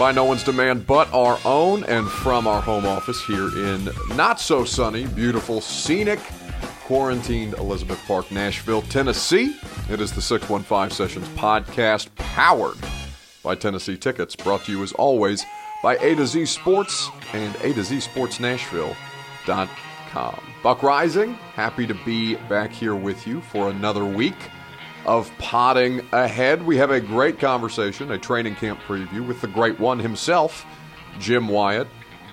By no one's demand but our own, and from our home office here in not so sunny, beautiful, scenic, quarantined Elizabeth Park, Nashville, Tennessee. It is the 615 Sessions podcast powered by Tennessee Tickets, brought to you as always by A to Z Sports and A to Z Sports Nashville.com. Buck Reising, happy to be back here with you for another week of potting ahead. We have a great conversation, a training camp preview with the great one himself, Jim Wyatt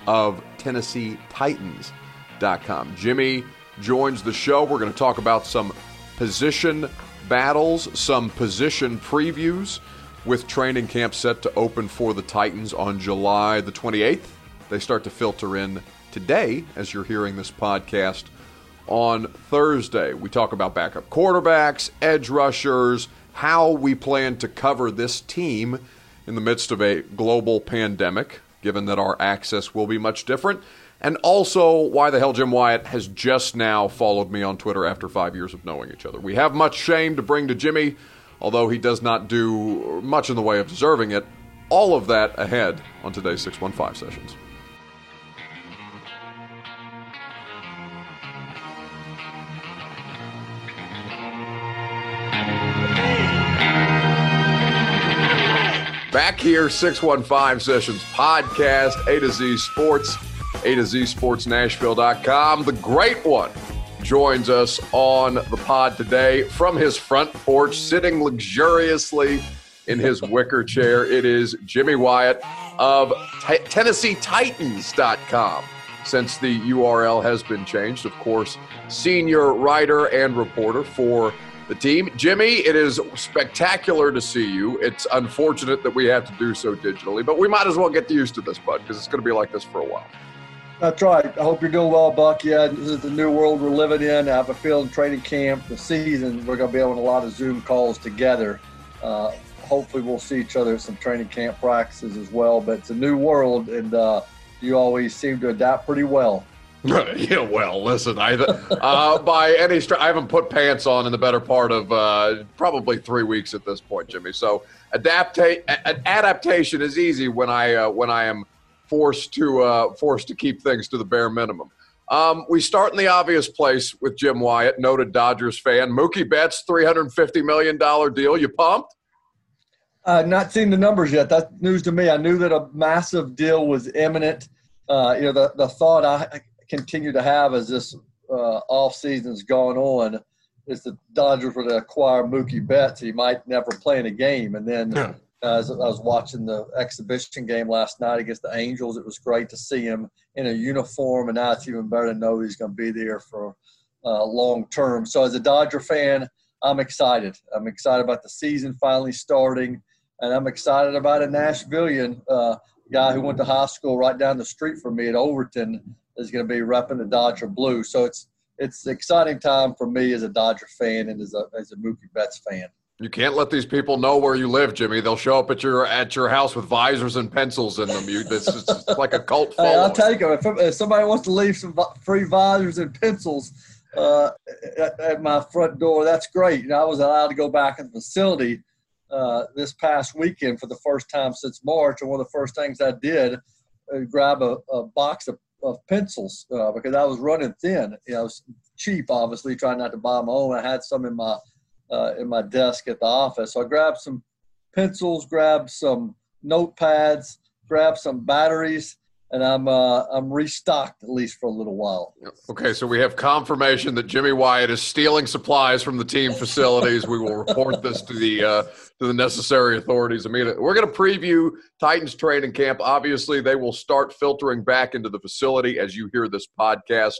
of TennesseeTitans.com. Jimmy joins the show. We're going to talk about some position battles, some position previews with training camp set to open for the Titans on July the 28th. They start to filter in today as you're hearing this podcast on Thursday. We talk about backup quarterbacks, edge rushers, how we plan to cover this team in the midst of a global pandemic, given that our access will be much different, and also why the hell Jim Wyatt has just now followed me on Twitter after five years of knowing each other. We have much shame to bring to Jimmy, although he does not do much in the way of deserving it. All of that ahead on today's 615 sessions. Back here, 615 Sessions Podcast, A to Z Sports, A to Z Sports Nashville.com. The great one joins us on the pod today from his front porch, sitting luxuriously in his wicker chair. It is Jimmy Wyatt of t- TennesseeTitans.com. Since the URL has been changed, of course, senior writer and reporter for the team. Jimmy, it is spectacular to see you. It's unfortunate that we have to do so digitally, but we might as well get used to this, bud, because it's going to be like this for a while. That's right. I hope you're doing well, Buck. Yeah, this is the new world we're living in. I have a feeling training camp, the season, we're going to be having a lot of Zoom calls together. Uh, hopefully, we'll see each other at some training camp practices as well. But it's a new world, and uh, you always seem to adapt pretty well. yeah, well, listen, I uh, by any stretch, I haven't put pants on in the better part of uh, probably three weeks at this point, Jimmy. So adaptate adaptation is easy when I uh, when I am forced to uh, forced to keep things to the bare minimum. Um, we start in the obvious place with Jim Wyatt, noted Dodgers fan. Mookie Betts, three hundred fifty million dollar deal. You pumped? Uh, not seen the numbers yet. That's news to me. I knew that a massive deal was imminent. Uh, you know, the, the thought I, continue to have as this uh, off season's gone on is the Dodgers were to acquire Mookie Betts. He might never play in a game. And then yeah. uh, as I was watching the exhibition game last night against the Angels, it was great to see him in a uniform. And now it's even better to know he's going to be there for uh, long term. So as a Dodger fan, I'm excited. I'm excited about the season finally starting. And I'm excited about a Nashvilleian uh, guy who went to high school right down the street from me at Overton is going to be repping the Dodger blue. So it's it's an exciting time for me as a Dodger fan and as a as a Mookie Betts fan. You can't let these people know where you live, Jimmy. They'll show up at your at your house with visors and pencils in them. You, this is like a cult. Hey, I'll take them. If, if, somebody wants to leave some free visors and pencils uh, at, at, my front door, that's great. You know, I was allowed to go back in the facility uh, this past weekend for the first time since March, and one of the first things I did, uh, grab a, a box of of pencils uh, because I was running thin. You know, cheap, obviously, trying not to buy my own. I had some in my uh, in my desk at the office, so I grabbed some pencils, grabbed some notepads, grabbed some batteries, and I'm uh, I'm restocked at least for a little while. Okay, so we have confirmation that Jimmy Wyatt is stealing supplies from the team facilities. we will report this to the uh, to the necessary authorities immediately. We're going to preview Titans training camp. Obviously, they will start filtering back into the facility as you hear this podcast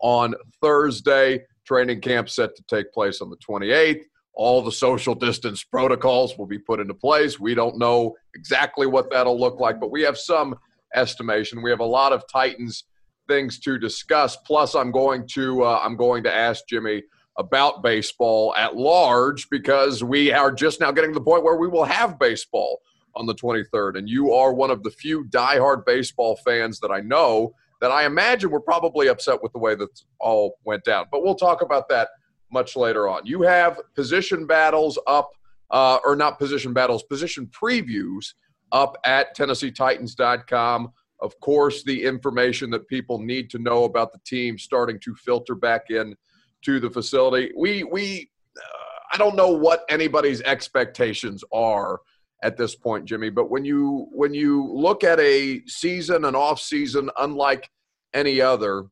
on Thursday. Training camp set to take place on the 28th. All the social distance protocols will be put into place. We don't know exactly what that'll look like, but we have some estimation. We have a lot of Titans things to discuss. Plus, I'm going to uh, I'm going to ask Jimmy about baseball at large because we are just now getting to the point where we will have baseball on the 23rd, and you are one of the few diehard baseball fans that I know that I imagine were probably upset with the way that all went down. But we'll talk about that much later on. You have position battles up, uh, or not position battles, position previews up at TennesseeTitans.com. Of course, the information that people need to know about the team starting to filter back in to the facility. We we uh, I don't know what anybody's expectations are at this point, Jimmy, but when you when you look at a season, an off season unlike any other,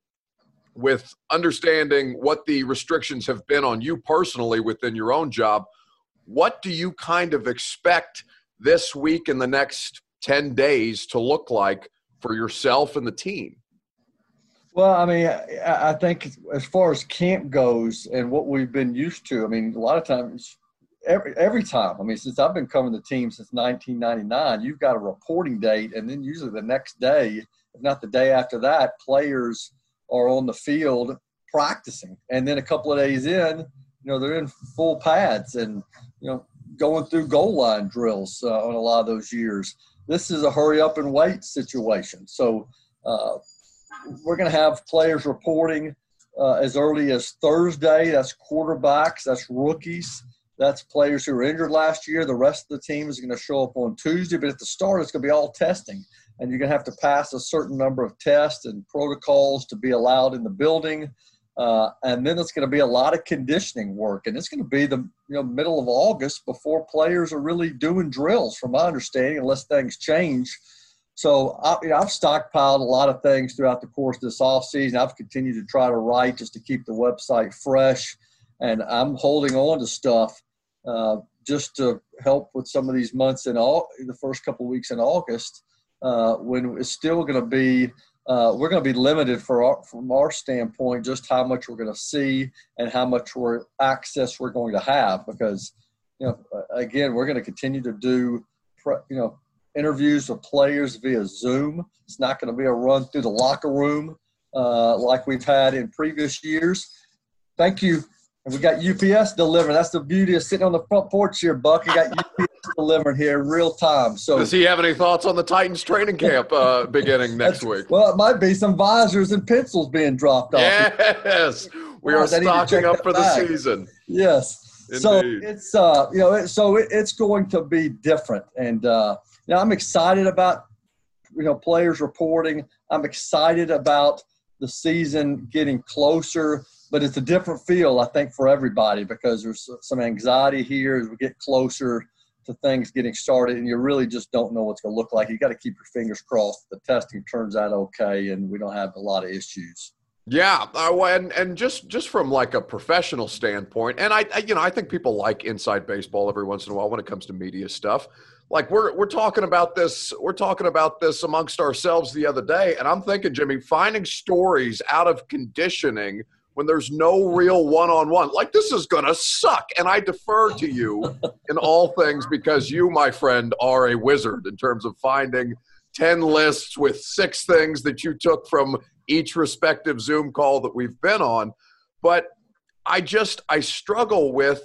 with understanding what the restrictions have been on you personally within your own job, what do you kind of expect this week and the next 10 days to look like for yourself and the team? Well, I mean, I think as far as camp goes and what we've been used to, I mean, a lot of times, every every time, I mean, since I've been covering the team since 1999, you've got a reporting date, and then usually the next day, if not the day after that, players are on the field practicing, and then a couple of days in, you know, they're in full pads, and you know, going through goal line drills uh, on a lot of those years. This is a hurry up and wait situation. So uh, we're going to have players reporting uh, as early as Thursday. That's quarterbacks, that's rookies, that's players who were injured last year. The rest of the team is going to show up on Tuesday, but at the start, it's going to be all testing. And you're going to have to pass a certain number of tests and protocols to be allowed in the building. Uh, and then it's going to be a lot of conditioning work, and it's going to be the you know middle of August before players are really doing drills, from my understanding, unless things change. So I, you know, I've stockpiled a lot of things throughout the course of this off season. I've continued to try to write just to keep the website fresh, and I'm holding on to stuff uh, just to help with some of these months in all the first couple of weeks in August uh, when it's still going to be uh, we're going to be limited for our, from our standpoint just how much we're going to see and how much we're, access we're going to have because you know again we're going to continue to do you know interviews with players via zoom. It's not going to be a run through the locker room uh, like we've had in previous years. Thank you. And we got ups delivering. That's the beauty of sitting on the front porch here buck. You got ups delivering here in real time. So, does he have any thoughts on the Titans training camp uh, beginning next week? Well, it might be some visors and pencils being dropped off. Yes, we are stocking up for the season. Yes. Indeed. So it's uh you know it, so it, it's going to be different and uh you know I'm excited about you know players reporting I'm excited about the season getting closer but it's a different feel I think for everybody because there's some anxiety here as we get closer to things getting started, and you really just don't know what's going to look like. You got to keep your fingers crossed. The testing turns out okay, and we don't have a lot of issues. Yeah, uh, and and just just from like a professional standpoint, and I, I, you know I think people like inside baseball every once in a while when it comes to media stuff. Like we're we're talking about this, we're talking about this amongst ourselves the other day, and I'm thinking, Jimmy, finding stories out of conditioning when there's no real one-on-one. Like this is gonna suck, and I defer to you in all things because you, my friend, are a wizard in terms of finding ten lists with six things that you took from each respective Zoom call that we've been on. But I just I struggle with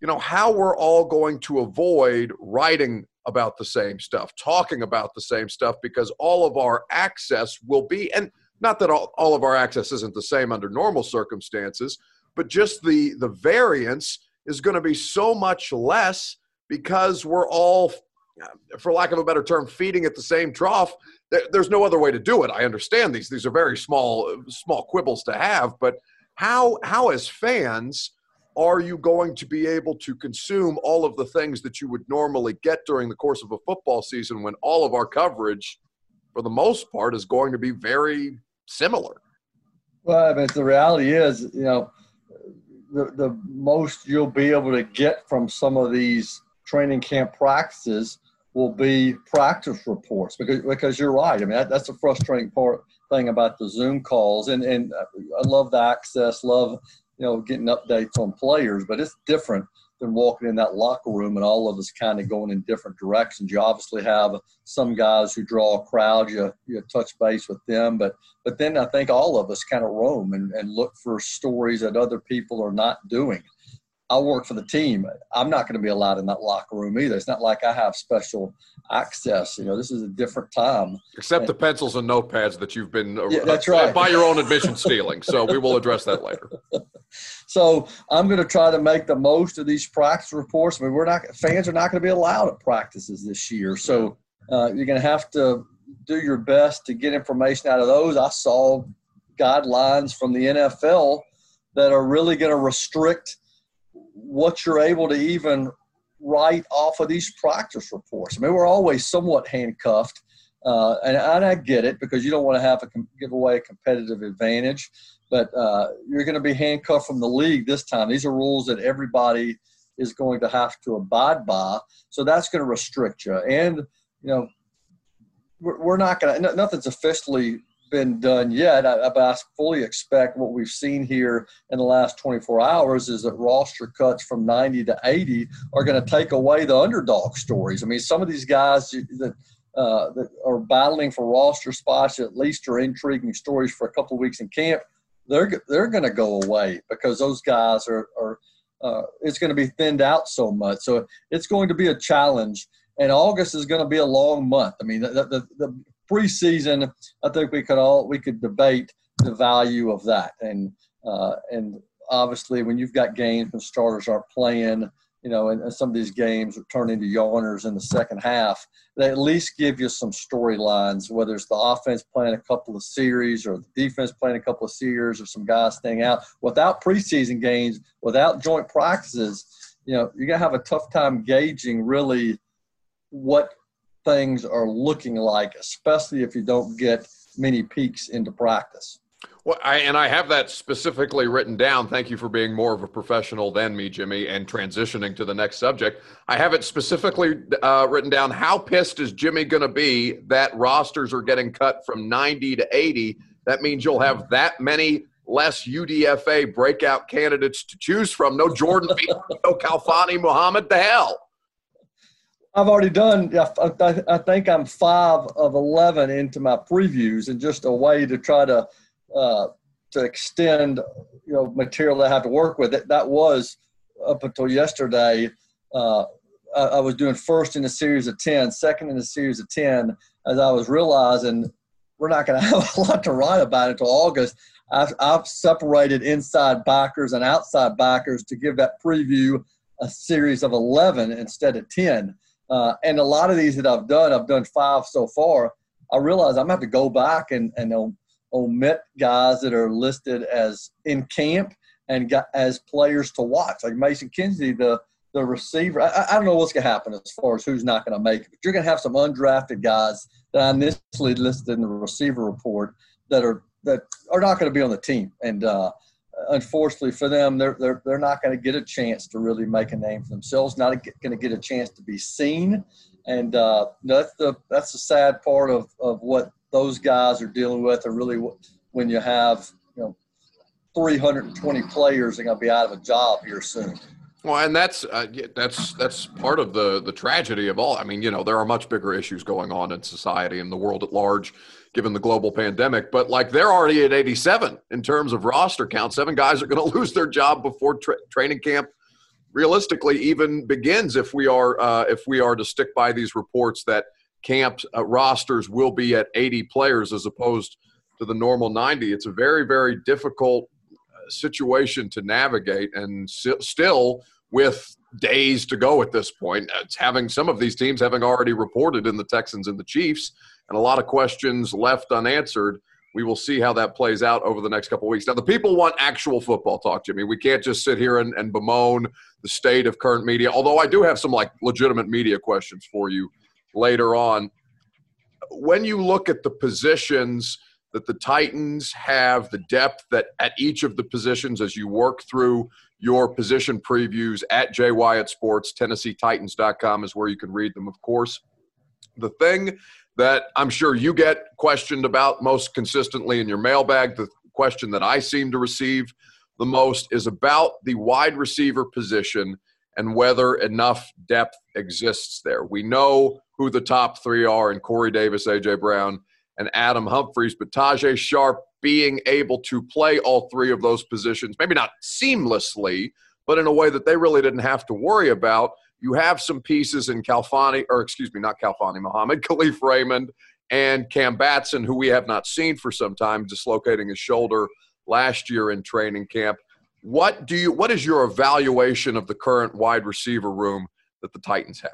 you know how we're all going to avoid writing about the same stuff, talking about the same stuff, because all of our access will be and not that all, all of our access isn't the same under normal circumstances, but just the the variance is going to be so much less because we're all uh, for lack of a better term feeding at the same trough. There's no other way to do it. I understand these these are very small small quibbles to have but how how as fans are you going to be able to consume all of the things that you would normally get during the course of a football season when all of our coverage for the most part, is going to be very similar. Well, I mean, the reality is, you know, the, the most you'll be able to get from some of these training camp practices will be practice reports because because you're right. I mean, that, that's a frustrating part thing about the Zoom calls, and and I love the access, love you know getting updates on players, but it's different than walking in that locker room and all of us kind of going in different directions. You obviously have some guys who draw a crowd, you, you touch base with them, but but then I think all of us kind of roam and, and look for stories that other people are not doing. I work for the team. I'm not going to be allowed in that locker room either. It's not like I have special access. You know, this is a different time. Except and, the pencils and notepads that you've been yeah, that's right. by your own admission stealing. So we will address that later. so I'm going to try to make the most of these practice reports. I mean, we're not fans are not going to be allowed at practices this year. So uh, you're going to have to do your best to get information out of those. I saw guidelines from the NFL that are really going to restrict – what you're able to even write off of these practice reports. I mean, we're always somewhat handcuffed, uh, and, and, I get it because you don't want to have a give away a competitive advantage. But uh, you're going to be handcuffed from the league this time. These are rules that everybody is going to have to abide by. So that's going to restrict you. And you know, we're, we're not going to. Nothing's officially been done yet, but I fully expect what we've seen here in the last 24 hours is that roster cuts from 90 to 80 are going to take away the underdog stories. I mean, some of these guys that uh, that are battling for roster spots at least are intriguing stories for a couple of weeks in camp. They're they're going to go away because those guys are are uh, it's going to be thinned out so much. So it's going to be a challenge. And August is going to be a long month. I mean, the, the, the preseason, I think we could all we could debate the value of that, and uh, and obviously when you've got games when starters aren't playing, you know, and, and some of these games turn into yawners in the second half, they at least give you some storylines, whether it's the offense playing a couple of series or the defense playing a couple of series or some guys staying out. Without preseason games, without joint practices, you know, you're gonna have a tough time gauging really what things are looking like, especially if you don't get many peaks into practice. Well, I, and I have that specifically written down. Thank you for being more of a professional than me, Jimmy, and transitioning to the next subject. I have it specifically uh, written down. How pissed is Jimmy going to be that rosters are getting cut from 90 to 80? That means you'll have that many less UDFA breakout candidates to choose from. No Jordan, no Khalfani Muhammad. The hell. I've already done. I, think I'm five of eleven into my previews, and just a way to try to uh, to extend you know material I have to work with. It that was up until yesterday. Uh, I, I, was doing first in a series of 10, second in a series of ten. As I was realizing we're not going to have a lot to write about until August. I've, I've separated inside backers and outside backers to give that preview a series of 11 instead of 10 uh, and a lot of these that I've done, I've done five so far. I realize I'm to have to go back and, and omit guys that are listed as in camp and got, as players to watch, like Mason Kinsey, the the receiver. I, I don't know what's going to happen as far as who's not going to make it, but you're going to have some undrafted guys that I initially listed in the receiver report that are that are not going to be on the team, and uh, unfortunately for them, they're they're they're not going to get a chance to really make a name for themselves. Not going to get a chance to be seen, and uh, that's the that's the sad part of of what those guys are dealing with. Are really when you have you know 320 players are going to be out of a job here soon. Well, and that's uh, that's that's part of the the tragedy of all. I mean, you know, there are much bigger issues going on in society and the world at large given the global pandemic. But like they're already at 87 in terms of roster count. Seven guys are going to lose their job before tra- training camp realistically even begins if we are uh, if we are to stick by these reports that camp uh, rosters will be at 80 players as opposed to the normal 90 it's a very very difficult uh, situation to navigate and still with days to go at this point it's having some of these teams having already reported in the texans and the chiefs and a lot of questions left unanswered. We will see how that plays out over the next couple weeks. Now, the people want actual football talk, Jimmy. We can't just sit here and, and bemoan the state of current media, although I do have some like legitimate media questions for you later on. when you look at the positions that the Titans have, the depth that at each of the positions as you work through your position previews at Jay Wyatt Sports, TennesseeTitans.com is where you can read them, of course. The thing that I'm sure you get questioned about most consistently in your mailbag, the question that I seem to receive the most is about the wide receiver position and whether enough depth exists there. We know who the top three are in Corey Davis, A.J. Brown, and Adam Humphries, but Tajaé Sharpe being able to play all three of those positions, maybe not seamlessly, but in a way that they really didn't have to worry about. You have some pieces in Khalfani, or excuse me, not Khalfani Muhammad, Kalif Raymond, and Cam Batson, who we have not seen for some time, dislocating his shoulder last year in training camp. What do you? What is your evaluation of the current wide receiver room that the Titans have?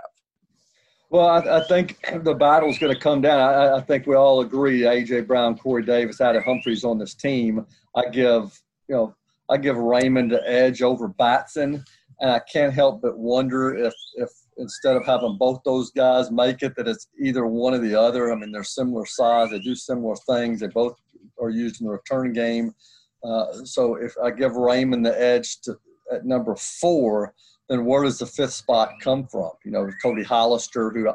Well, I, I think the battle's going to come down. I, I, think we all agree. AJ Brown, Corey Davis, Adam Humphries on this team. I give you know I give Raymond the edge over Batson, and I can't help but wonder if if instead of having both those guys make it, that it's either one or the other. I mean, they're similar size. They do similar things. They both are used in the return game. Uh, so if I give Raymond the edge to, at number four, then where does the fifth spot come from? You know, Cody Hollister, who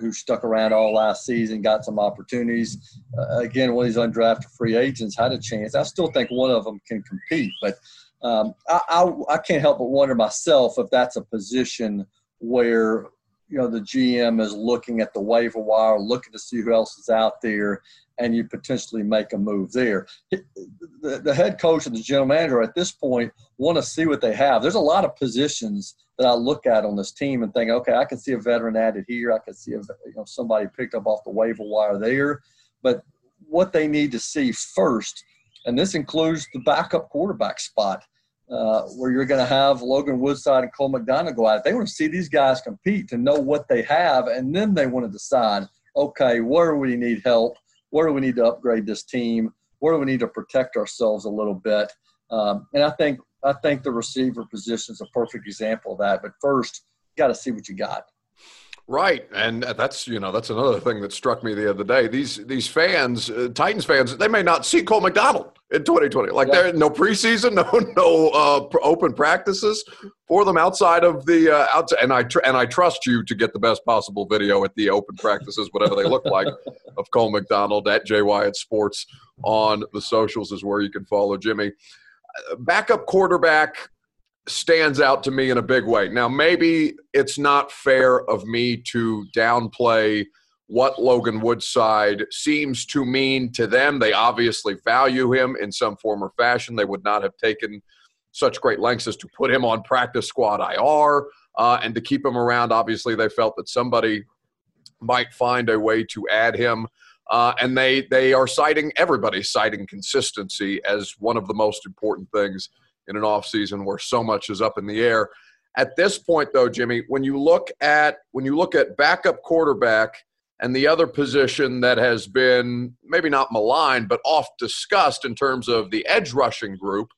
who stuck around all last season, got some opportunities. Uh, again, one of these undrafted free agents had a chance. I still think one of them can compete, but um, I, I, I can't help but wonder myself if that's a position where you know the GM is looking at the waiver wire, looking to see who else is out there, and you potentially make a move there. The, the head coach and the general manager at this point want to see what they have. There's a lot of positions that I look at on this team and think, okay, I can see a veteran added here. I can see a, you know somebody picked up off the waiver wire there, but what they need to see first, and this includes the backup quarterback spot. Uh, where you're going to have Logan Woodside and Cole McDonald go out. They want to see these guys compete to know what they have, and then they want to decide, okay, where do we need help? where do we need to upgrade this team? Where do we need to protect ourselves a little bit? Um, and I think I think the receiver position is a perfect example of that. But first, you got to see what you got. Right, and that's you know that's another thing that struck me the other day. These these fans, uh, Titans fans, they may not see Cole McDonald in 2020. Like yeah. there, no preseason, no no uh, open practices for them outside of the uh, outside. And I tr- and I trust you to get the best possible video at the open practices, whatever they look like, of Cole McDonald at Jay Wyatt Sports on the socials is where you can follow Jimmy. Uh, backup quarterback stands out to me in a big way. Now, maybe it's not fair of me to downplay what Logan Woodside seems to mean to them. They obviously value him in some form or fashion. They would not have taken such great lengths as to put him on practice squad IR uh, and to keep him around. Obviously, they felt that somebody might find a way to add him. Uh, and they they are citing everybody's citing consistency as one of the most important things in an offseason where so much is up in the air. At this point, though, Jimmy, when you look at when you look at backup quarterback and the other position that has been maybe not maligned but oft discussed in terms of the edge rushing group,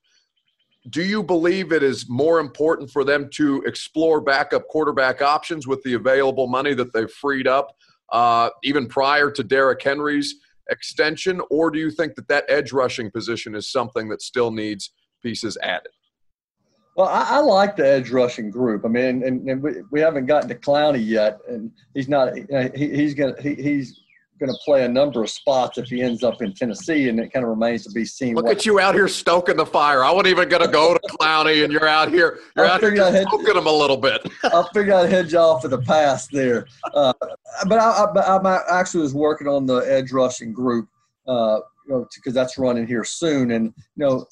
do you believe it is more important for them to explore backup quarterback options with the available money that they've freed up, uh, even prior to Derrick Henry's extension, or do you think that that edge rushing position is something that still needs pieces added? Well, I, I, like the edge rushing group. I mean, and, and we, we haven't gotten to Clowney yet, and he's not. You know, he, he's gonna he, he's going to play a number of spots if he ends up in Tennessee, and it kind of remains to be seen. Look what, at you out here stoking the fire. I wasn't even to go to Clowney, and you're out here. You're out here stoking him a little bit. I'll figure out a hedge off of the pass there. Uh, but I, I, I, actually was working on the edge rushing group, uh, you know, because that's running here soon, and you know,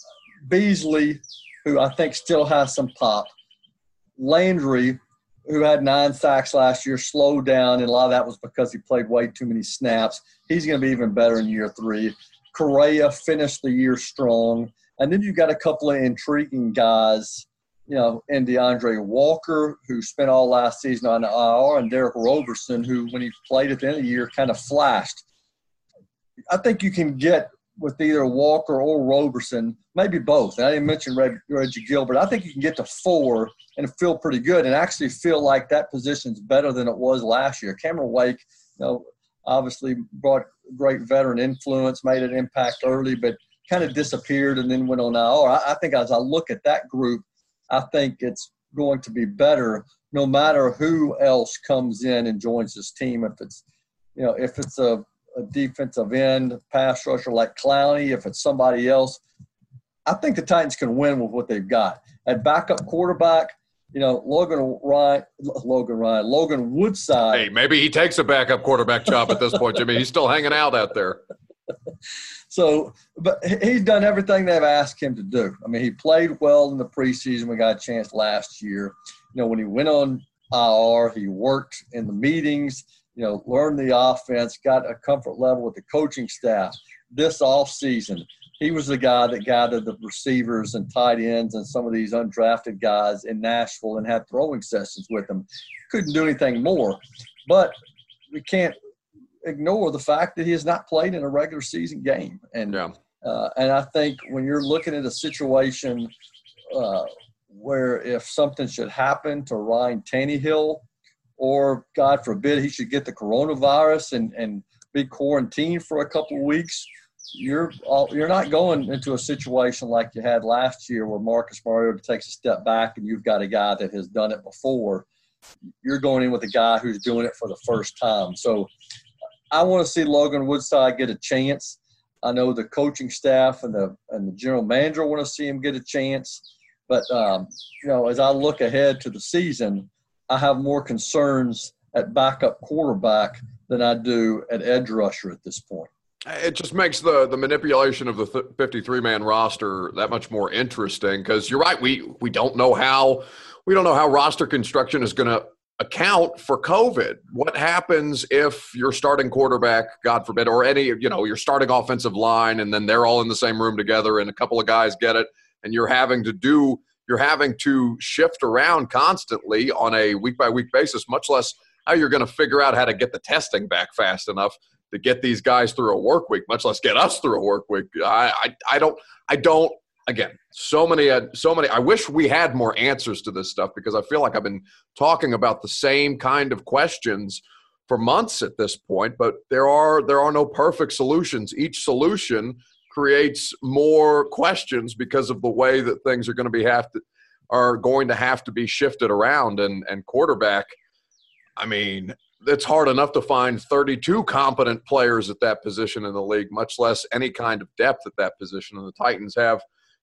Beasley, who I think still has some pop. Landry, who had nine sacks last year, slowed down, and a lot of that was because he played way too many snaps. He's going to be even better in year three. Correa finished the year strong. And then you've got a couple of intriguing guys, you know, in D'Andre Walker, who spent all last season on the IR, and Derick Roberson, who, when he played at the end of the year, kind of flashed. I think you can get with either Walker or Roberson, maybe both. And I didn't mention Reggie Gilbert. I think you can get to four and feel pretty good and actually feel like that position's better than it was last year. Cameron Wake, you know, obviously brought great veteran influence, made an impact early, but kind of disappeared and then went on IR. I, I think as I look at that group, I think it's going to be better no matter who else comes in and joins this team. If it's, you know, if it's a, a defensive end pass rusher like Clowney, if it's somebody else, I think the Titans can win with what they've got. At backup quarterback, you know, Logan Ryan, Logan Ryan, Logan Woodside. Hey, maybe he takes a backup quarterback job at this point, Jimmy. He's still hanging out out there. so, but he's done everything they've asked him to do. I mean, he played well in the preseason. We got a chance last year. You know, when he went on IR, he worked in the meetings. You know, learned the offense, got a comfort level with the coaching staff. This off season, he was the guy that gathered the receivers and tight ends and some of these undrafted guys in Nashville and had throwing sessions with them. Couldn't do anything more, but we can't ignore the fact that he has not played in a regular season game. And yeah. uh, and I think when you're looking at a situation uh, where if something should happen to Ryan Tannehill, or God forbid he should get the coronavirus and and be quarantined for a couple of weeks you're you're not going into a situation like you had last year where Marcus Mariota takes a step back and you've got a guy that has done it before. You're going in with a guy who's doing it for the first time. So I want to see Logan Woodside get a chance. I know the coaching staff and the and the general manager want to see him get a chance. But um, you know, as I look ahead to the season, I have more concerns at backup quarterback than I do at edge rusher at this point. It just makes the the manipulation of the 53 man roster that much more interesting because you're right we we don't know how we don't know how roster construction is going to account for covid. What happens if your starting quarterback god forbid or any you know your starting offensive line and then they're all in the same room together and a couple of guys get it and you're having to do you're having to shift around constantly on a week by week basis much less how you're going to figure out how to get the testing back fast enough to get these guys through a work week, much less get us through a work week. I, I, I don't, I don't. Again, so many, uh, so many. I wish we had more answers to this stuff because I feel like I've been talking about the same kind of questions for months at this point. But there are there are no perfect solutions. Each solution creates more questions because of the way that things are going to be have to are going to have to be shifted around and and quarterback. I mean, it's hard enough to find 32 competent players at that position in the league, much less any kind of depth at that position. And the Titans have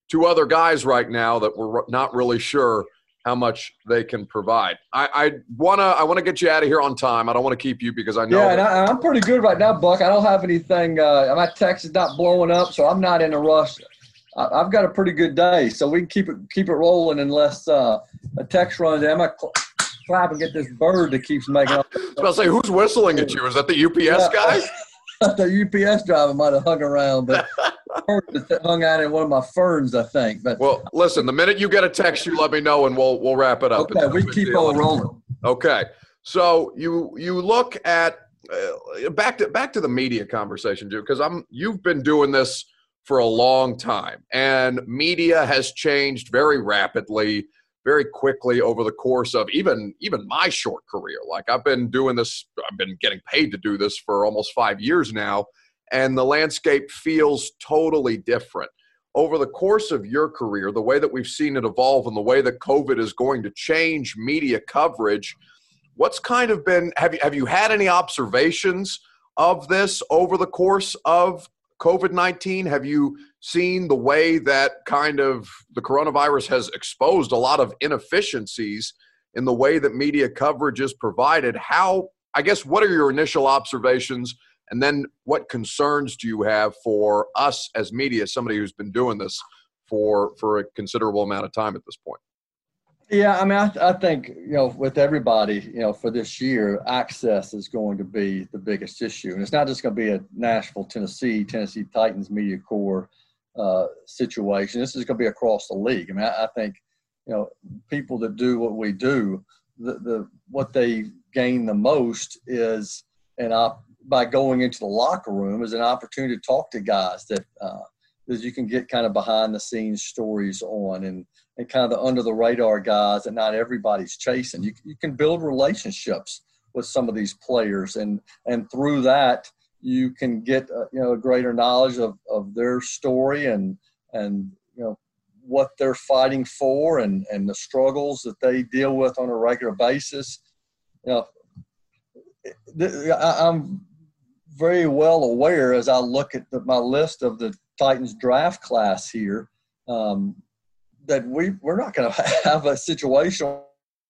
two other guys right now that we're not really sure how much they can provide. I, I wanna I wanna get you out of here on time. I don't want to keep you because I know. Yeah, and I, am pretty good right now, Buck. I don't have anything. Uh, my text is not blowing up, so I'm not in a rush. I, have got a pretty good day, so we can keep it keep it rolling unless uh, a text runs. Am I? clap and get this bird that keeps making. Up. I was say, who's whistling at you? Is that the UPS yeah, guy? the UPS driver might have hung around, but hung out in one of my ferns, I think. But well, listen, the minute you get a text, you let me know, and we'll we'll wrap it up. Okay, we keep on rolling. Okay, so you you look at uh, back to back to the media conversation, dude, because I'm you've been doing this for a long time, and media has changed very rapidly very quickly over the course of even even my short career. Like I've been doing this, I've been getting paid to do this for almost five years now, and the landscape feels totally different. Over the course of your career, the way that we've seen it evolve and the way that COVID is going to change media coverage, what's kind of been have you have you had any observations of this over the course of COVID 19? Have you seen the way that kind of the coronavirus has exposed a lot of inefficiencies in the way that media coverage is provided? How, I guess, what are your initial observations? And then what concerns do you have for us as media, somebody who's been doing this for, for a considerable amount of time at this point? Yeah, I mean, I, I, think you know, with everybody, you know, for this year, access is going to be the biggest issue, and it's not just going to be a Nashville, Tennessee, Tennessee Titans media corps uh, situation. This is going to be across the league. I mean, I, I, think you know, people that do what we do, the, the what they gain the most is an op- by going into the locker room is an opportunity to talk to guys that uh, that you can get kind of behind the scenes stories on and and kind of the under the radar guys that not everybody's chasing. You, you can build relationships with some of these players, and and through that you can get uh, you know a greater knowledge of, of their story and and you know what they're fighting for and and the struggles that they deal with on a regular basis. You know, I'm very well aware as I look at the, my list of the Titans draft class here um, that we we're not going to have a situation,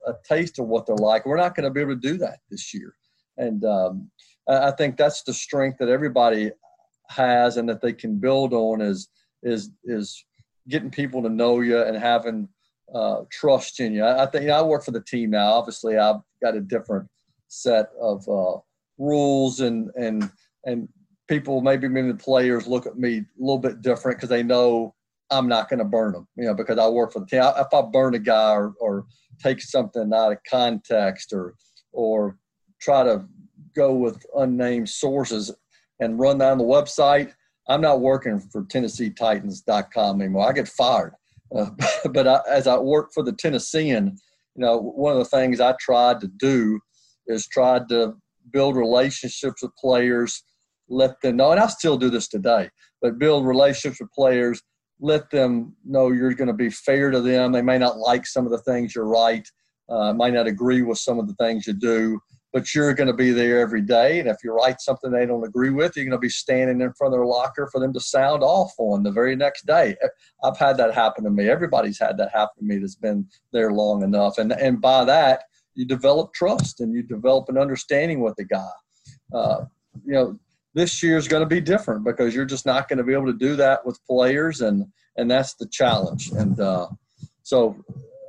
a taste of what they're like. We're not going to be able to do that this year, and um, I think that's the strength that everybody has and that they can build on is is is getting people to know you and having uh, trust in you. I, I think you know, I work for the team now. Obviously, I've got a different set of uh, rules and and and people maybe maybe the players look at me a little bit different because they know I'm not going to burn them. You know, because I work for the team. If I burn a guy or, or take something out of context or or try to go with unnamed sources and run down the website, I'm not working for TennesseeTitans.com anymore. I get fired. Uh, but I, as I work for the Tennessean, you know, one of the things I tried to do is tried to build relationships with players, let them know, and I still do this today, but build relationships with players, let them know you're going to be fair to them. They may not like some of the things you write, uh, might not agree with some of the things you do, but you're going to be there every day. And if you write something they don't agree with, you're going to be standing in front of their locker for them to sound off on the very next day. I've had that happen to me. Everybody's had that happen to me that's been there long enough. And, and by that, you develop trust and you develop an understanding with the guy. Uh, you know, this year is going to be different because you're just not going to be able to do that with players, and and that's the challenge. And uh, so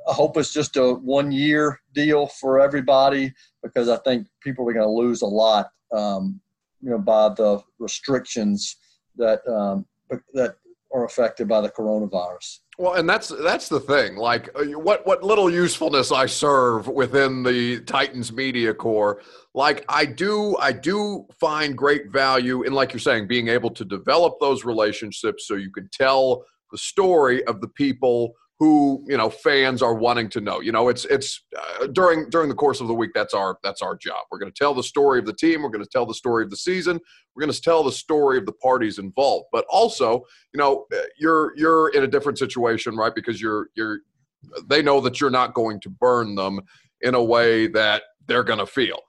I hope it's just a one year deal for everybody because I think people are going to lose a lot, um, you know, by the restrictions that um, that are affected by the coronavirus. Well, and that's that's the thing. Like, uh, what what little usefulness I serve within the Titans media corps, like I do, I do find great value in, like you're saying, being able to develop those relationships so you can tell the story of the people who you know fans are wanting to know. You know, it's it's uh, during during the course of the week. That's our that's our job. We're going to tell the story of the team. We're going to tell the story of the season. We're going to tell the story of the parties involved. But also, you know, uh, you're you're in a different situation, right? Because you're you're they know that you're not going to burn them in a way that they're going to feel.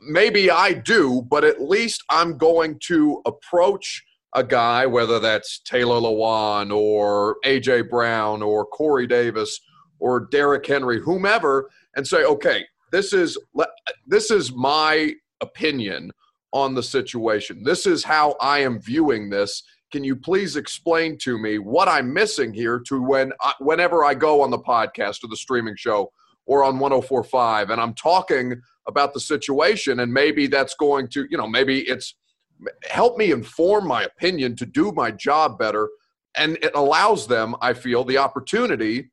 Maybe I do, but at least I'm going to approach a guy, whether that's Taylor Lewan or AJ Brown or Corey Davis or Derrick Henry, whomever, and say, okay, this is this is my opinion on the situation. This is how I am viewing this. Can you please explain to me what I'm missing here to when I, whenever I go on the podcast or the streaming show or on 1045 and I'm talking about the situation and maybe that's going to, you know, maybe it's help me inform my opinion to do my job better. And it allows them, I feel, the opportunity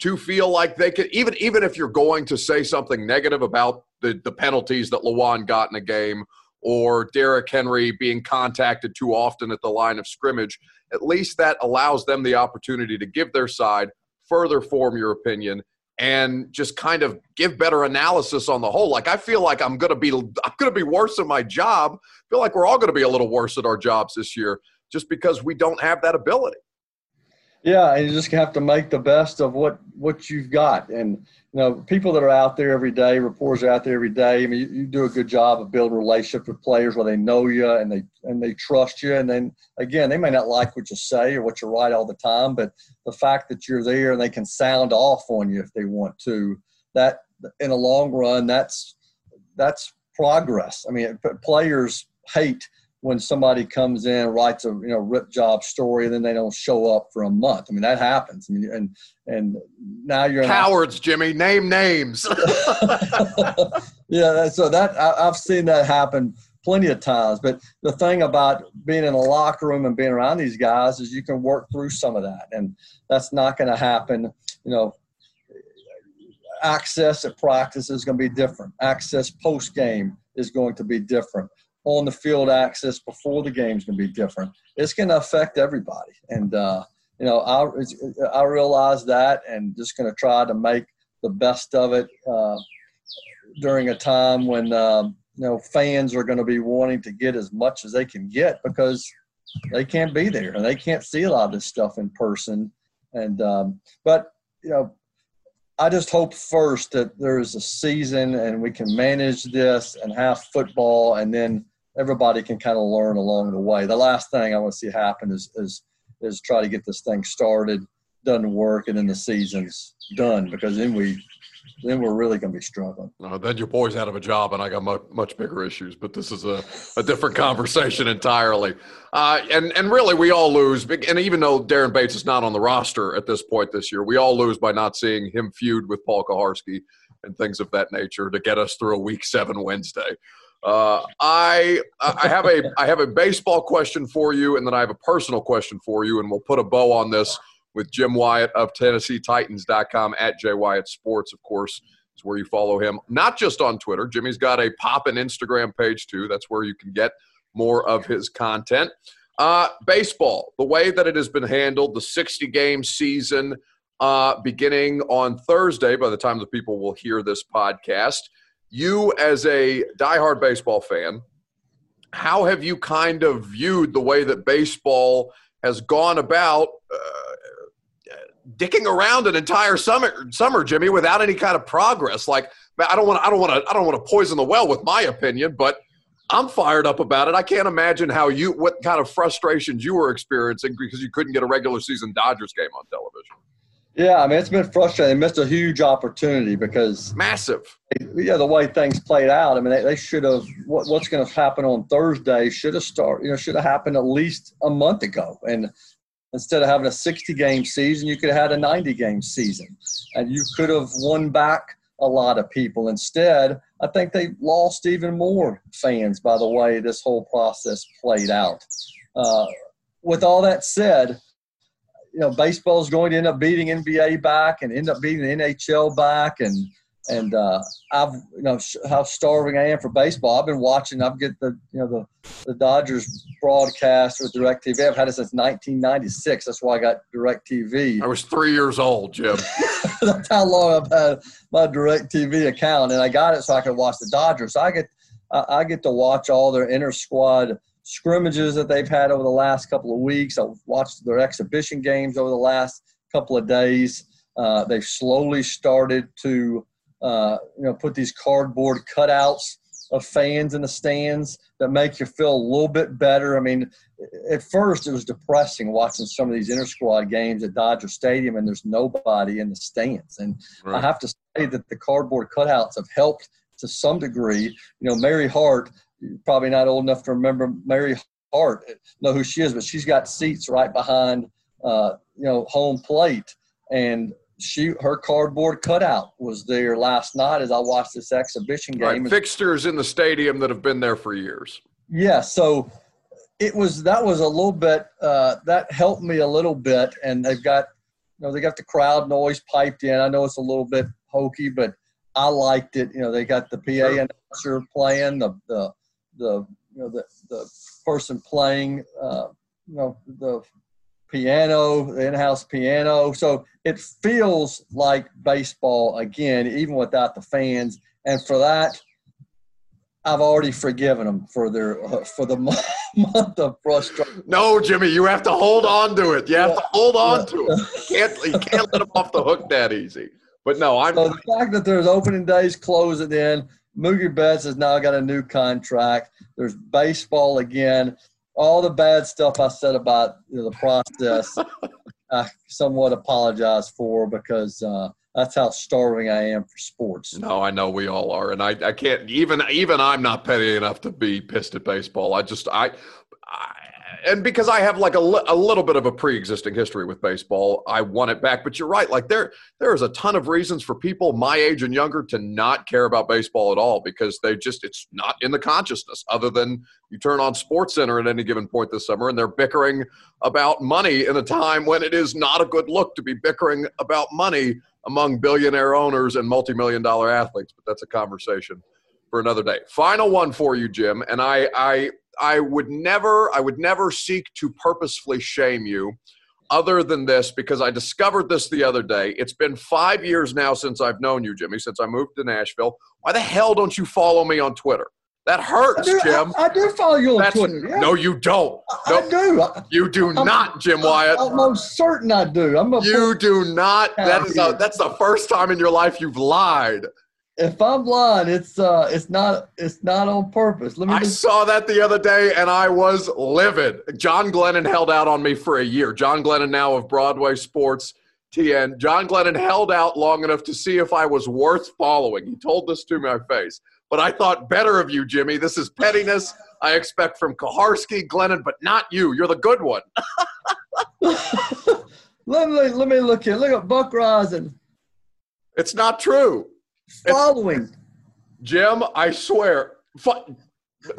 to feel like they could even even if you're going to say something negative about the, the penalties that Lewan got in a game or Derrick Henry being contacted too often at the line of scrimmage, at least that allows them the opportunity to give their side, further form your opinion, and just kind of give better analysis on the whole. Like I feel like I'm gonna be I'm gonna be worse at my job. I feel like we're all gonna be a little worse at our jobs this year just because we don't have that ability. Yeah, and you just have to make the best of what what you've got. And you know, people that are out there every day, reporters are out there every day. I mean, you, you, do a good job of building relationships with players where they know you and they and they trust you. And then again, they may not like what you say or what you write all the time, but the fact that you're there and they can sound off on you if they want to, that in the long run, that's that's progress. I mean, players hate when somebody comes in writes a you know rip job story and then they don't show up for a month. I mean that happens. I mean, and and now you're cowards, Jimmy. Name names. yeah, so that I, I've seen that happen plenty of times. But the thing about being in a locker room and being around these guys is you can work through some of that, and that's not going to happen. You know, access at practice is going to be different. Access post game is going to be different on the field access before the game's going to be different. It's going to affect everybody, and uh, you know I I realize that, and just going to try to make the best of it. Uh, during a time when um, you know fans are going to be wanting to get as much as they can get because they can't be there and they can't see a lot of this stuff in person. And um, but you know, I just hope first that there is a season and we can manage this and have football, and then everybody can kind of learn along the way. The last thing I want to see happen is is is try to get this thing started, doesn't work, and then the season's done because then we then we're really going to be struggling. Uh, then your boy's out of a job, and I got much, much bigger issues. But this is a, a different conversation entirely. Uh, and and really, we all lose. And even though Daren Bates is not on the roster at this point this year, we all lose by not seeing him feud with Paul Kuharsky and things of that nature to get us through a Week Seven Wednesday. Uh, I I have a I have a baseball question for you, and then I have a personal question for you, and we'll put a bow on this with Jim Wyatt of TennesseeTitans.com at J Wyatt Sports, of course, is where you follow him. Not just on Twitter. Jimmy's got a pop and Instagram page too. That's where you can get more of his content. Uh, baseball, the way that it has been handled, the 60 game season uh, beginning on Thursday, by the time the people will hear this podcast. You, as a diehard baseball fan, how have you kind of viewed the way that baseball has gone about uh, dicking around an entire summer, summer, Jimmy, without any kind of progress. Like, I don't want, I don't want to, I don't want to poison the well with my opinion, but I'm fired up about it. I can't imagine how you, what kind of frustrations you were experiencing because you couldn't get a regular season Dodgers game on television. Yeah, I mean it's been frustrating. They missed a huge opportunity because massive. Yeah, the way things played out. I mean, they, they should have. What, what's going to happen on Thursday should have started. You know, should have happened at least a month ago. And instead of having a 60 game season, you could have had a 90 game season. And you could have won back a lot of people. Instead, I think they lost even more fans by the way this whole process played out. Uh, with all that said, you know, baseball is going to end up beating NBA back and end up beating the NHL back. And and uh, I've you know how starving I am for baseball. I've been watching. I've get the you know the the Dodgers broadcast with DirecTV. I've had it since 1996. That's why I got DirecTV. I was three years old, Jim. That's how long I've had my DirecTV account, and I got it so I could watch the Dodgers. So I get I, I get to watch all their inner squad scrimmages that they've had over the last couple of weeks. I've watched their exhibition games over the last couple of days. Uh, they've slowly started to uh, you know, put these cardboard cutouts of fans in the stands that make you feel a little bit better. I mean, at first it was depressing watching some of these inter squad games at Dodger Stadium and there's nobody in the stands. And right. I have to say that the cardboard cutouts have helped to some degree. You know, Mary Hart, probably not old enough to remember Mary Hart, know who she is, but she's got seats right behind, uh, you know, home plate. And she her cardboard cutout was there last night as I watched this exhibition game. Right. Fixtures in the stadium that have been there for years. Yeah, so it was that was a little bit uh, that helped me a little bit, and they've got you know they got the crowd noise piped in. I know it's a little bit hokey, but I liked it. You know they got the PA announcer playing the the the you know the the person playing uh, you know the piano, the in-house piano. So it feels like baseball again, even without the fans. And for that, I've already forgiven them for their uh, for the month of frustration. No, Jimmy, you have to hold on to it. You have yeah. to hold on yeah. to it. You can't you can't let them off the hook that easy. But no, I'm. So the fact that there's opening days closing Mookie Betts has now got a new contract. There's baseball again all the bad stuff I said about you know, the process, I somewhat apologize for because uh, that's how starving I am for sports. No, I know we all are, and I, I can't even even I'm not petty enough to be pissed at baseball. I just I, I and because I have like a, li- a little bit of a pre-existing history with baseball, I want it back. But you're right, like there there is a ton of reasons for people my age and younger to not care about baseball at all because they just it's not in the consciousness. Other than you turn on SportsCenter at any given point this summer and they're bickering about money in a time when it is not a good look to be bickering about money among billionaire owners and multi-million dollar athletes. But that's a conversation for another day. Final one for you, Jim, and I I I would never, I would never seek to purposefully shame you. other than this because I discovered this the other day. It's been five years now since I've known you, Jimmy, since I moved to Nashville. Why the hell don't you follow me on Twitter? That hurts, I do, Jim. I, I do follow you on That's- Twitter. Yeah. No, you don't. I do. You do I'm- not, Jim Wyatt. I'm most certain I do. I'm a, You do not. That is a, that's the first time in your life you've lied. If I'm lying, it's uh, it's not it's not on purpose. Let me I just, saw that the other day and I was livid. John Glennon held out on me for a year. John Glennon, now of Broadway Sports TN. John Glennon held out long enough to see if I was worth following. He told this to my face. But I thought better of you, Jimmy. This is pettiness I expect from Kuharsky, Glennon, but not you. You're the good one. let me let me look here. Look at Buck Reising It's not true. Following. Jim, I swear. Fu- you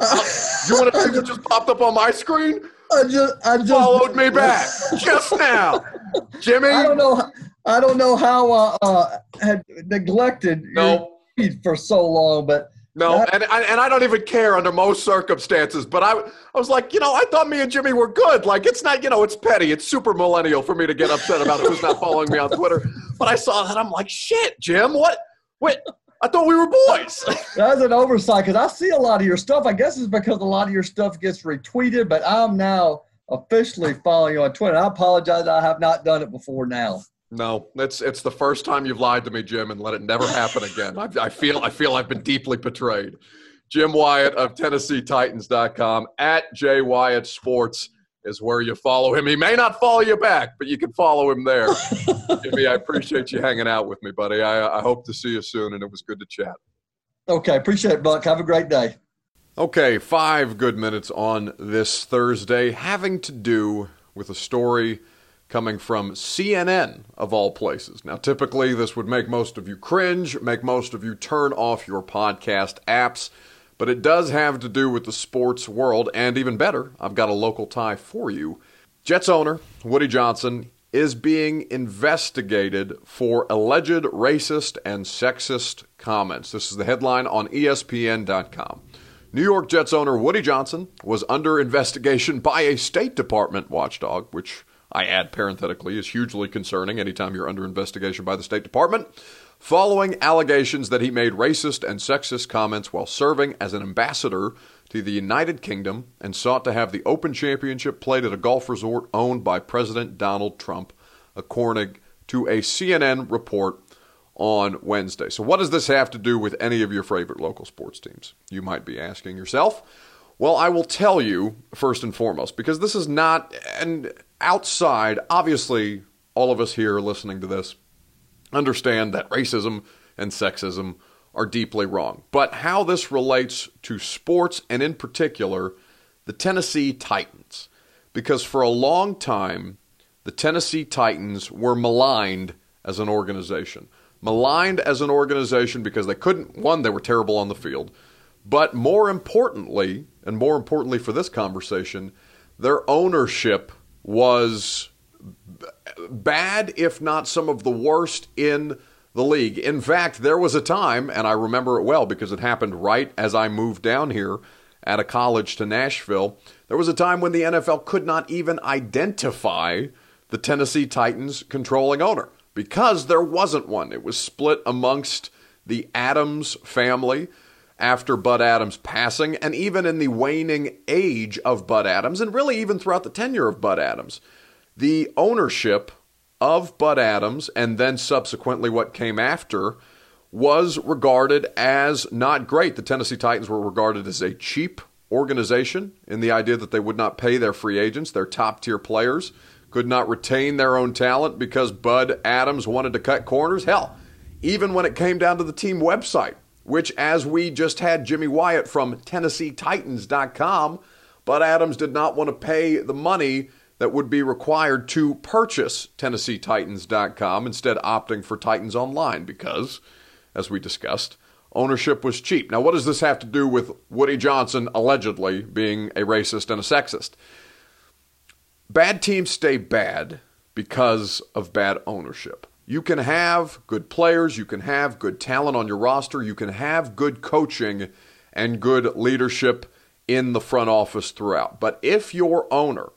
want to see what just popped up on my screen? I just I just Followed me back just now. Jimmy? I don't know. I don't know how uh, uh had neglected No. for so long, but No, That- and, and and I don't even care under most circumstances. But I, I was like, you know, I thought me and Jimmy were good. Like, it's not, you know, it's petty. It's super millennial for me to get upset about who's not following me on Twitter. But I saw that, I'm like, shit, Jim, what? Wait, I thought we were boys. that's an oversight because I see a lot of your stuff. I guess it's because a lot of your stuff gets retweeted, but I'm now officially following you on Twitter. I apologize. I have not done it before now. no, it's it's the first time you've lied to me, Jim, and let it never happen again. I, I feel I feel I've been deeply betrayed. Jim Wyatt of TennesseeTitans.com at J Wyatt Sports is where you follow him. He may not follow you back, but you can follow him there. Jimmy, I appreciate you hanging out with me, buddy. I, I hope to see you soon, and it was good to chat. Okay, appreciate it, Buck. Have a great day. Okay, five good minutes on this Thursday, having to do with a story coming from CNN, of all places. Now, typically, this would make most of you cringe, make most of you turn off your podcast apps, but it does have to do with the sports world, and even better, I've got a local tie for you. Jets owner, Woody Johnson, is being investigated for alleged racist and sexist comments. This is the headline on ESPN.com. New York Jets owner Woody Johnson was under investigation by a State Department watchdog, which I add parenthetically is hugely concerning anytime you're under investigation by the State Department, following allegations that he made racist and sexist comments while serving as an ambassador to the United Kingdom and sought to have the Open Championship played at a golf resort owned by President Donald Trump, according to a CNN report on Wednesday. So, what does this have to do with any of your favorite local sports teams? You might be asking yourself. Well, I will tell you first and foremost, because this is not, and outside, obviously, all of us here listening to this understand that racism and sexism are deeply wrong. But how this relates to sports, and in particular, the Tennessee Titans. Because for a long time, the Tennessee Titans were maligned as an organization. Maligned as an organization because they couldn't, one, they were terrible on the field, but more importantly, and more importantly for this conversation, their ownership was bad, if not some of the worst in the league. In fact, there was a time, and I remember it well because it happened right as I moved down here at a college to Nashville. There was a time when the NFL could not even identify the Tennessee Titans controlling owner because there wasn't one. It was split amongst the Adams family after Bud Adams' passing, and even in the waning age of Bud Adams, and really even throughout the tenure of Bud Adams, the ownership of Bud Adams and then subsequently what came after was regarded as not great. The Tennessee Titans were regarded as a cheap organization in the idea that they would not pay their free agents, their top tier players, could not retain their own talent because Bud Adams wanted to cut corners. Hell, even when it came down to the team website, which, as we just had Jimmy Wyatt from TennesseeTitans.com, Bud Adams did not want to pay the money that would be required to purchase TennesseeTitans.com, instead opting for Titans Online because, as we discussed, ownership was cheap. Now, what does this have to do with Woody Johnson allegedly being a racist and a sexist? Bad teams stay bad because of bad ownership. You can have good players, you can have good talent on your roster, you can have good coaching and good leadership in the front office throughout. But if your owner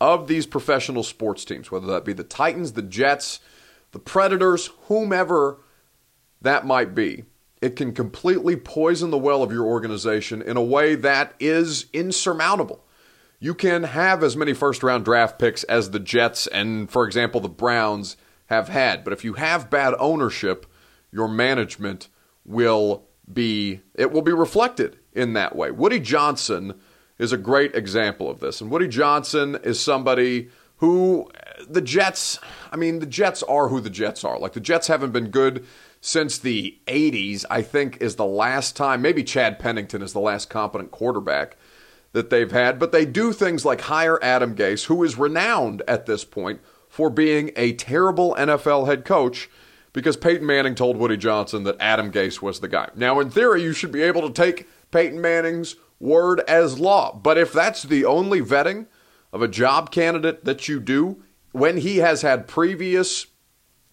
of these professional sports teams, whether that be the Titans, the Jets, the Predators, whomever that might be, it can completely poison the well of your organization in a way that is insurmountable. You can have as many first round draft picks as the Jets and, for example, the Browns have had. But if you have bad ownership, your management will be it will be reflected in that way. Woody Johnson is a great example of this. And Woody Johnson is somebody who uh, the Jets, I mean, the Jets are who the Jets are. Like the Jets haven't been good since the 80s, I think is the last time, maybe Chad Pennington is the last competent quarterback that they've had, but they do things like hire Adam Gase, who is renowned at this point for being a terrible NFL head coach because Peyton Manning told Woody Johnson that Adam Gase was the guy. Now, in theory, you should be able to take Peyton Manning's word as law, but if that's the only vetting of a job candidate that you do, when he has had previous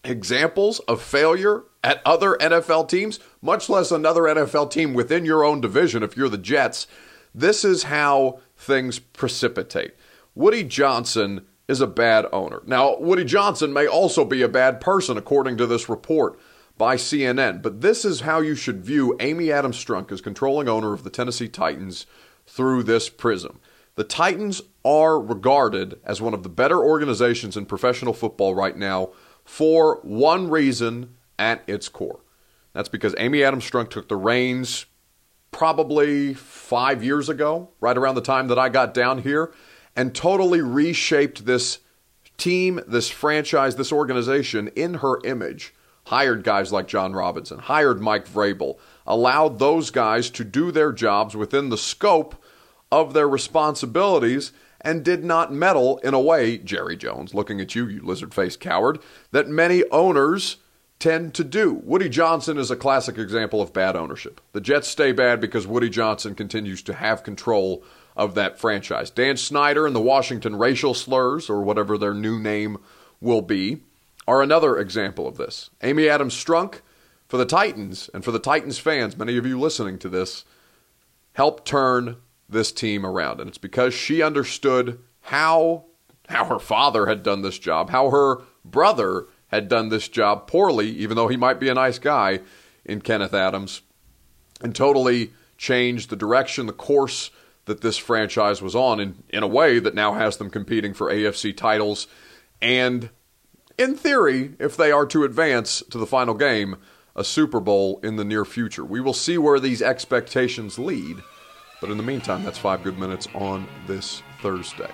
examples of failure at other NFL teams, much less another NFL team within your own division if you're the Jets, this is how things precipitate. Woody Johnson is a bad owner. Now, Woody Johnson may also be a bad person, according to this report by CNN, but this is how you should view Amy Adams Strunk as controlling owner of the Tennessee Titans through this prism. The Titans are regarded as one of the better organizations in professional football right now for one reason at its core. That's because Amy Adams Strunk took the reins probably five years ago, right around the time that I got down here, and totally reshaped this team, this franchise, this organization in her image. Hired guys like Jon Robinson, hired Mike Vrabel, allowed those guys to do their jobs within the scope of their responsibilities and did not meddle in a way, Jerry Jones, looking at you, you lizard faced coward, that many owners tend to do. Woody Johnson is a classic example of bad ownership. The Jets stay bad because Woody Johnson continues to have control of that franchise. Dan Snyder and the Washington racial slurs, or whatever their new name will be, are another example of this. Amy Adams Strunk, for the Titans, and for the Titans fans, many of you listening to this, helped turn this team around. And it's because she understood how how her father had done this job, how her brother had done this job poorly, even though he might be a nice guy in Kenneth Adams, and totally changed the direction, the course that this franchise was on in, in a way that now has them competing for AFC titles. And in theory, if they are to advance to the final game, a Super Bowl in the near future. We will see where these expectations lead. But in the meantime, that's five good minutes on this Thursday.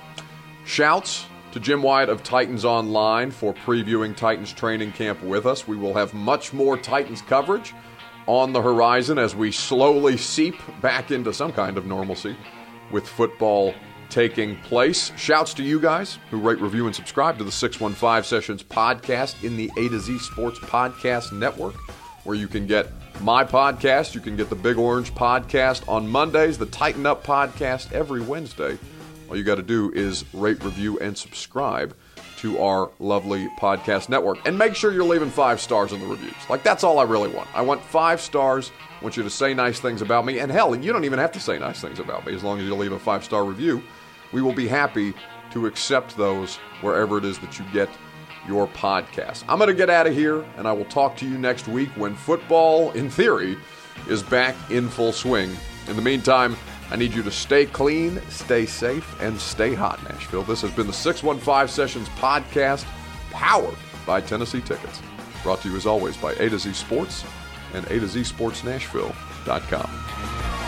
Shouts to Jim Wyatt of Titans Online for previewing Titans training camp with us. We will have much more Titans coverage on the horizon as we slowly seep back into some kind of normalcy with football taking place. Shouts to you guys who rate, review, and subscribe to the 615 Sessions podcast in the A to Z Sports Podcast Network, where you can get my podcast. You can get the Big Orange podcast on Mondays, the Tighten Up podcast every Wednesday. All you got to do is rate, review, and subscribe to our lovely podcast network. And make sure you're leaving five stars in the reviews. Like, that's all I really want. I want five stars. I want you to say nice things about me. And hell, you don't even have to say nice things about me as long as you leave a five star review. We will be happy to accept those wherever it is that you get your podcast. I'm going to get out of here, and I will talk to you next week when football, in theory, is back in full swing. In the meantime, I need you to stay clean, stay safe, and stay hot, Nashville. This has been the 615 Sessions podcast, powered by Tennessee Tickets. Brought to you as always by A to Z Sports and A to Z Sports Nashville.com.